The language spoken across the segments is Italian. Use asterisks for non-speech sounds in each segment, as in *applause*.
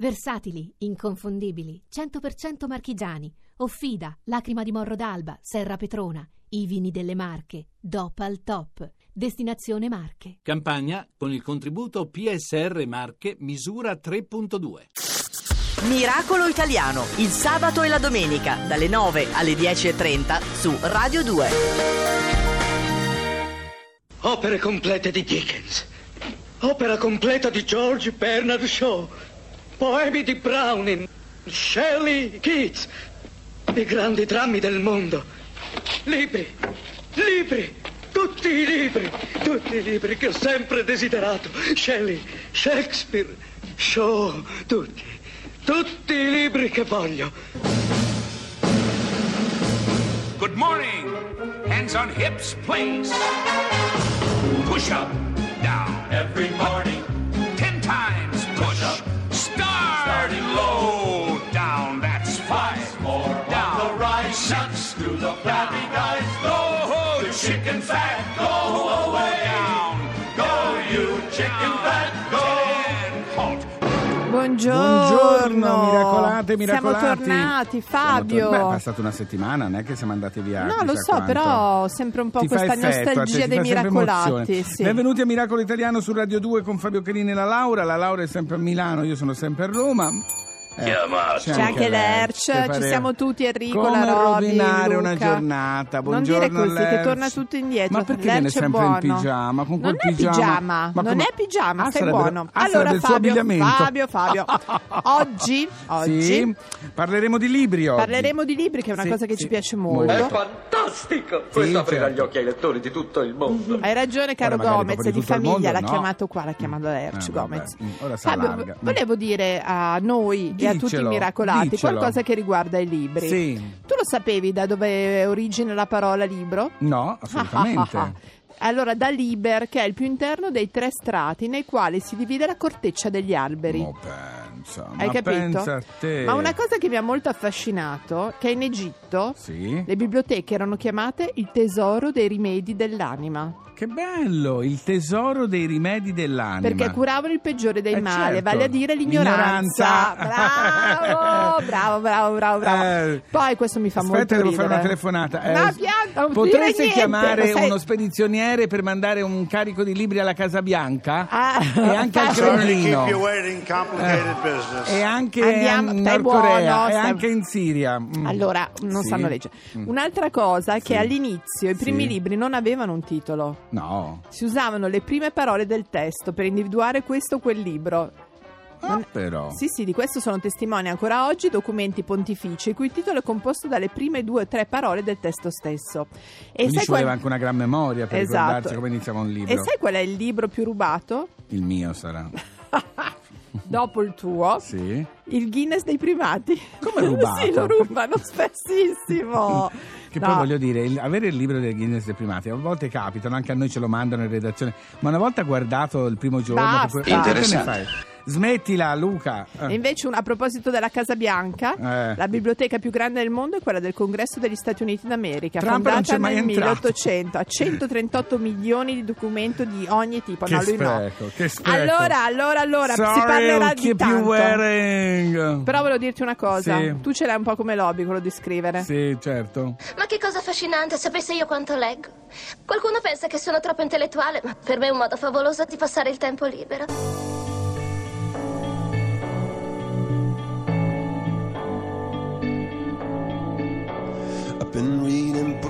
Versatili, inconfondibili, 100% marchigiani. Offida, Lacrima di Morro d'Alba, Serra Petrona. I vini delle Marche, DOP al top. Destinazione Marche. Campagna con il contributo PSR Marche misura 3.2. Miracolo Italiano, il sabato e la domenica, dalle 9 alle 10.30 su Radio 2. Opere complete di Dickens. Opera completa di George Bernard Shaw. Poemi di Browning, Shelley, Keats. I grandi drammi del mondo. Libri, libri, tutti i libri, tutti i libri che ho sempre desiderato. Shelley, Shakespeare, Shaw, tutti, tutti i libri che voglio. Good morning. Hands on hips, please. Push up, down. Every morning. Ten times Buongiorno. Buongiorno, miracolate, miracolati. Siamo tornati, Fabio. Siamo tor- Beh, è passata una settimana, non è che siamo andati via. No, lo so, quanto. però ho sempre un po' Ti questa effetto, te, nostalgia dei miracolati. Sì. Benvenuti a Miracolo Italiano su Radio 2 con Fabio Carini e la Laura. La Laura è sempre a Milano, io sono sempre a Roma. Eh, Chiamate. C'è anche Lerch, che ci siamo tutti, Enrico, Come la Roby, rovinare Luca. una giornata. Non Buongiorno dire così, che Lerch. torna tutto indietro. Ma perché Lerch viene è sempre in buono. pigiama? Con non quel è pigiama, Ma non come- è pigiama, Ah, sei sarebbe- buono. ah, allora Fabio. Fabio, Fabio, *laughs* oggi, oggi Sì, parleremo di libri oggi. parleremo di libri, che è una Sì, cosa che sì, ci piace molto. È molto. Fantastico! Questo aprirà certo. gli occhi ai lettori di tutto il mondo. Hai ragione, caro Ora Gomez, di di famiglia, mondo, l'ha no. chiamato qua, l'ha chiamato Lerch, Eh, vabbè, Gomez. mm, ora si Fabio. Mm. volevo dire a noi e a tutti i Dicelo, miracolati dicelo. qualcosa che riguarda i libri. Sì. Tu lo sapevi da dove origina la parola libro? No, assolutamente. *laughs* Allora, da liber, che è il più interno dei tre strati nei quali si divide la corteccia degli alberi. Ma pensa, Hai ma capito? pensa a te. Ma una cosa che mi ha molto affascinato, che in Egitto Sì. le biblioteche erano chiamate il tesoro dei rimedi dell'anima. Che bello, il tesoro dei rimedi dell'anima. Perché curavano il peggiore dei Eh, mali, certo. vale a dire l'ignoranza. Bravo, *laughs* bravo, bravo, bravo, bravo. Eh, Poi questo mi fa Aspetta, molto devo ridere. fare una telefonata. Eh, Una pianta, non Potresti niente, chiamare sai- uno spedizioniere per mandare un carico di libri alla Casa Bianca? Ah, e anche al Cremlino. Business. E anche Andiamo- in Nord Corea buono, e stai- anche in Siria. Mm. Allora, non Sì. sanno leggere. Mm. Un'altra cosa è che Sì. all'inizio i primi Sì. libri non avevano un titolo. No. Si usavano le prime parole del testo per individuare questo o quel libro. Ah, Non- però. Sì, sì, di questo sono testimoni ancora oggi documenti pontifici, il cui titolo è composto dalle prime due o tre parole del testo stesso. E Quindi sai ci voleva qual- anche una gran memoria per Esatto. ricordarsi come iniziava un libro. E sai qual è il libro più rubato? Il mio sarà. *laughs* Dopo il tuo? Sì. Il Guinness dei primati. Come *laughs* rubato? sì, lo rubano spessissimo. Che No. poi voglio dire, il- avere il libro del Guinness dei primati, a volte capitano, anche a noi ce lo mandano in redazione, ma una volta guardato il primo giorno... Basta. per que- che ne fai? Smettila, Luca. Eh. E invece, un- a proposito della Casa Bianca, Eh. la biblioteca più grande del mondo è quella del Congresso degli Stati Uniti d'America, Trump non fondata c'è mai nel entrato. 1800, ha 138 milioni di documenti di ogni tipo. Che no, lui spreco, no. che spreco. Allora, allora, allora, Sorry, si parlerà di tanto. wearing. Però volevo dirti una cosa, Sì. tu ce l'hai un po' come l'hobby quello di scrivere. Sì, certo. Ma che cosa affascinante, sapesse io quanto leggo. Qualcuno pensa che sono troppo intellettuale, ma per me è un modo favoloso di passare il tempo libero.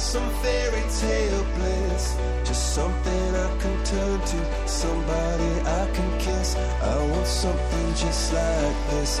some fairy tale bliss. Just something I can turn to, somebody I can kiss. I want something just like this.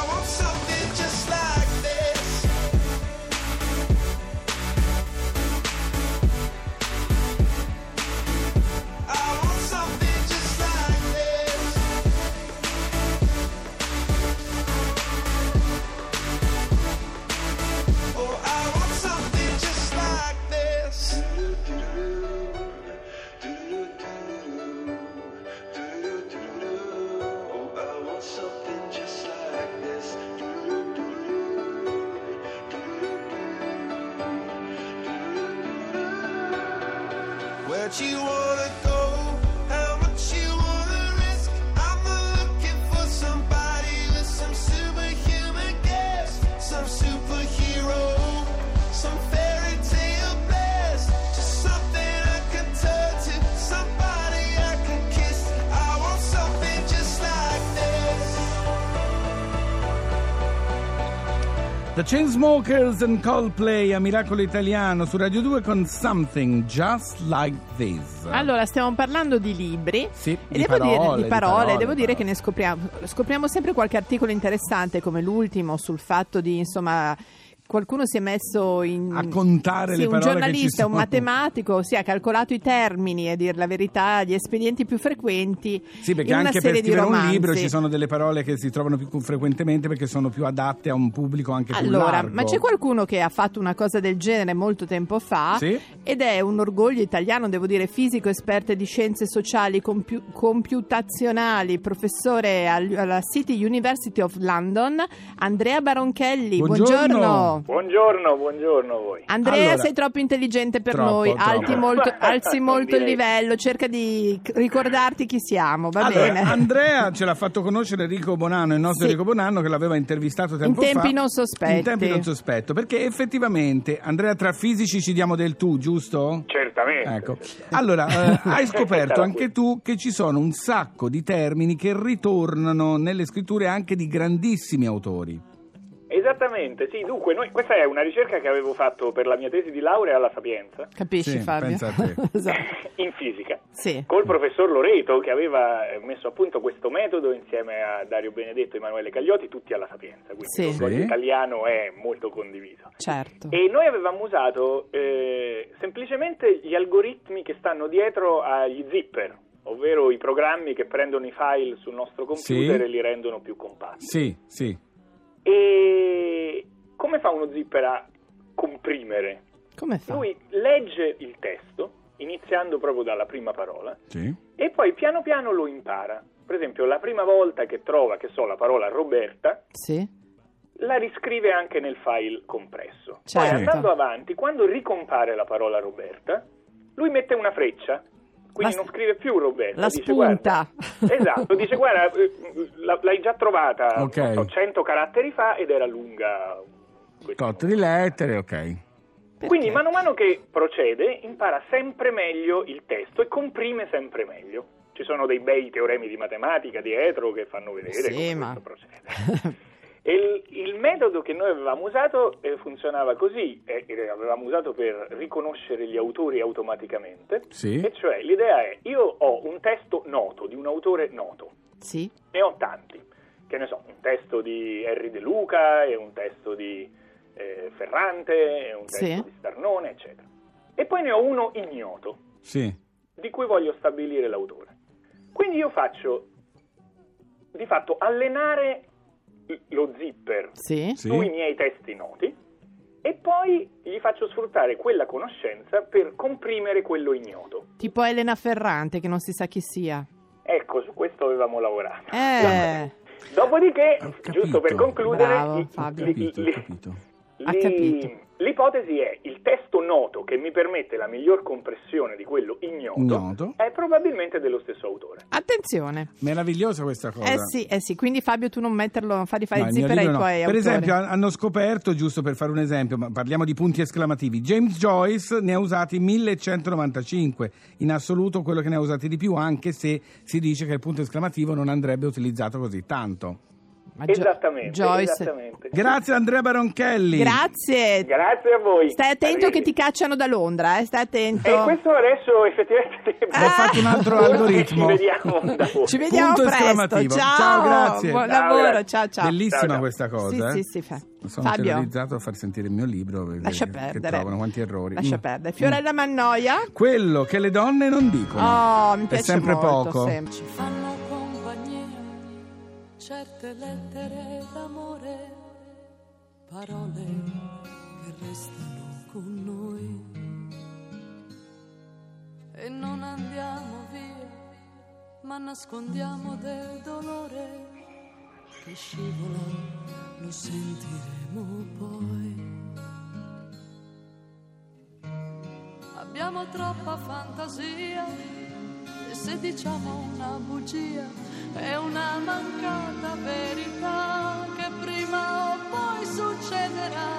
what you want. The Chainsmokers and Coldplay a Miracolo Italiano su Radio 2 con Something Just Like This. Allora, stiamo parlando di libri. Sì, E di devo parole, dire, di di parole, parole, devo dire parole. che ne scopriamo, scopriamo sempre qualche articolo interessante come l'ultimo sul fatto di, insomma, qualcuno si è messo in... A contare sì, le un parole che ci giornalista, un matematico, si ha calcolato i termini, a dire la verità, gli espedienti più frequenti Sì, perché anche per scrivere un libro ci sono delle parole che si trovano più frequentemente perché sono più adatte a un pubblico anche più Allora, largo. ma c'è qualcuno che ha fatto una cosa del genere molto tempo fa Sì? ed è un orgoglio italiano, devo dire, fisico, esperto di scienze sociali compiu- computazionali, professore al- alla City University of London, Andrea Baronchelli. Buongiorno. Buongiorno, buongiorno a voi. Andrea, Allora- sei troppo intelligente per Troppo, noi, troppo. alti molto, *laughs* alzi molto il livello, cerca di ricordarti chi siamo, va Allora, bene? Andrea ce l'ha fatto conoscere Enrico Bonanno, il nostro Sì. Enrico Bonanno che l'aveva intervistato tempo In tempi fa. non sospetti. In tempi non sospetto, perché effettivamente Andrea tra fisici ci diamo del tu, giusto? Certamente. Ecco. Allora, eh, *laughs* hai scoperto anche tu che ci sono un sacco di termini che ritornano nelle scritture anche di grandissimi autori. Esattamente, sì. Dunque, noi- questa è una ricerca che avevo fatto per la mia tesi di laurea alla Sapienza, Capisci Sì, Fabio? pensa a te. *laughs* Esatto. *laughs* in fisica, Sì. col professor Loreto che aveva messo a punto questo metodo insieme a Dario Benedetto e Emanuele Cagliotti, tutti alla Sapienza, quindi Sì. Sì. italiano è molto condiviso. Certo. E noi avevamo usato eh, semplicemente gli algoritmi che stanno dietro agli zipper, ovvero i programmi che prendono i file sul nostro computer Sì. e li rendono più compatti. Sì, sì. E fa uno zipper a comprimere? Come fa? Lui legge il testo, iniziando proprio dalla prima parola, Sì. e poi piano piano lo impara. Per esempio, la prima volta che trova, che so, la parola Roberta, Sì. la riscrive anche nel file compresso. Certo. Poi andando avanti, quando ricompare la parola Roberta, lui mette una freccia, quindi La- non scrive più Roberta. la dice, spunta. guarda- *laughs* esatto, dice guarda, eh, l'hai già trovata Ok. non so, 100 caratteri fa ed era lunga. Tot di lettere, ok. Quindi mano a mano che procede impara sempre meglio il testo e comprime sempre meglio. Ci sono dei bei teoremi di matematica dietro che fanno vedere Sì, come ma- questo procede. *laughs* E il, il metodo che noi avevamo usato eh, funzionava così, eh, e avevamo usato per riconoscere gli autori automaticamente, Sì. e cioè l'idea è, io ho un testo noto, di un autore noto, Sì. ne ho tanti, che ne so, un testo di Henry De Luca, e un testo di eh, Ferrante, un testo Sì. di Starnone, eccetera. E poi ne ho uno ignoto, Sì. di cui voglio stabilire l'autore. Quindi io faccio, di fatto, allenare lo zipper Sì. Sì. sui miei testi noti e poi gli faccio sfruttare quella conoscenza per comprimere quello ignoto. Tipo Elena Ferrante, che non si sa chi sia. Ecco, su questo avevamo lavorato. Eh. Dopodiché, giusto per concludere, Bravo, li- Fabio. Ho li- capito, ho li- capito. Ha capito. L'ipotesi è il testo noto che mi permette la miglior compressione di quello ignoto, Ignoto. è probabilmente dello stesso autore. Attenzione. Meravigliosa questa cosa. Eh sì, eh sì, quindi Fabio tu non metterlo, non fargli fare No, il il mio zipper ai libro no. tuoi Per autori. esempio, han- hanno scoperto, giusto per fare un esempio, ma parliamo di punti esclamativi. James Joyce ne ha usati 1195, in assoluto quello che ne ha usati di più, anche se si dice che il punto esclamativo non andrebbe utilizzato così tanto. Esattamente, Joyce. esattamente. Grazie Andrea Baronchelli. Grazie. Grazie a voi. Stai attento che Arrivederci. ti cacciano da Londra, eh? stai attento. E questo adesso effettivamente... *laughs* Ho fatto un altro Forse algoritmo. Ci vediamo da voi. Ci vediamo Punto presto. esclamativo. Ciao. Ciao, grazie. Buon Ciao, lavoro, grazie. ciao ciao. Bellissima Ciao, ciao. questa cosa. Sì, eh? sì, sì, fa- Sono Fabio. terrorizzato a far sentire il mio libro. perché- Lascia Che perdere. trovano quanti errori. Lascia Mm. perdere. Fiorella Mannoia? Quello che le donne non dicono. Oh, mi È piace sempre molto, poco. sempre. Certe lettere d'amore, parole che restano con noi. E non andiamo via, ma nascondiamo del dolore che scivola, lo sentiremo poi. Abbiamo troppa fantasia e se diciamo una bugia è una mancata verità che prima o poi succederà.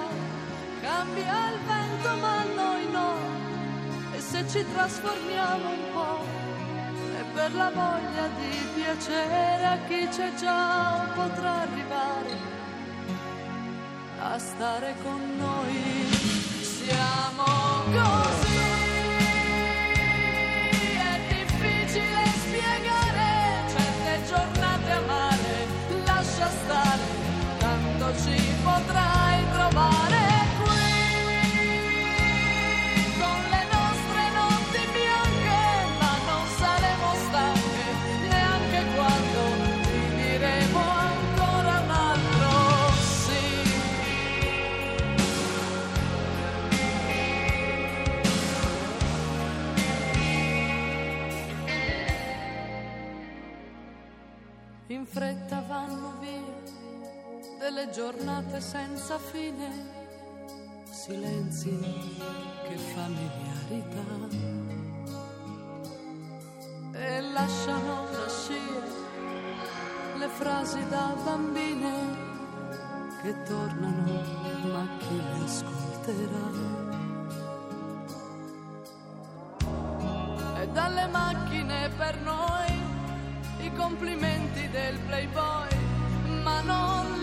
Cambia il vento ma noi no e se ci trasformiamo un po' è per la voglia di piacere a chi c'è già potrà arrivare a stare con noi. Siamo così. Ci potrai trovare delle giornate senza fine, silenzi che familiarità e lasciano nascere le frasi da bambine che tornano, ma chi le ascolterà? E dalle macchine per noi i complimenti del playboy, ma non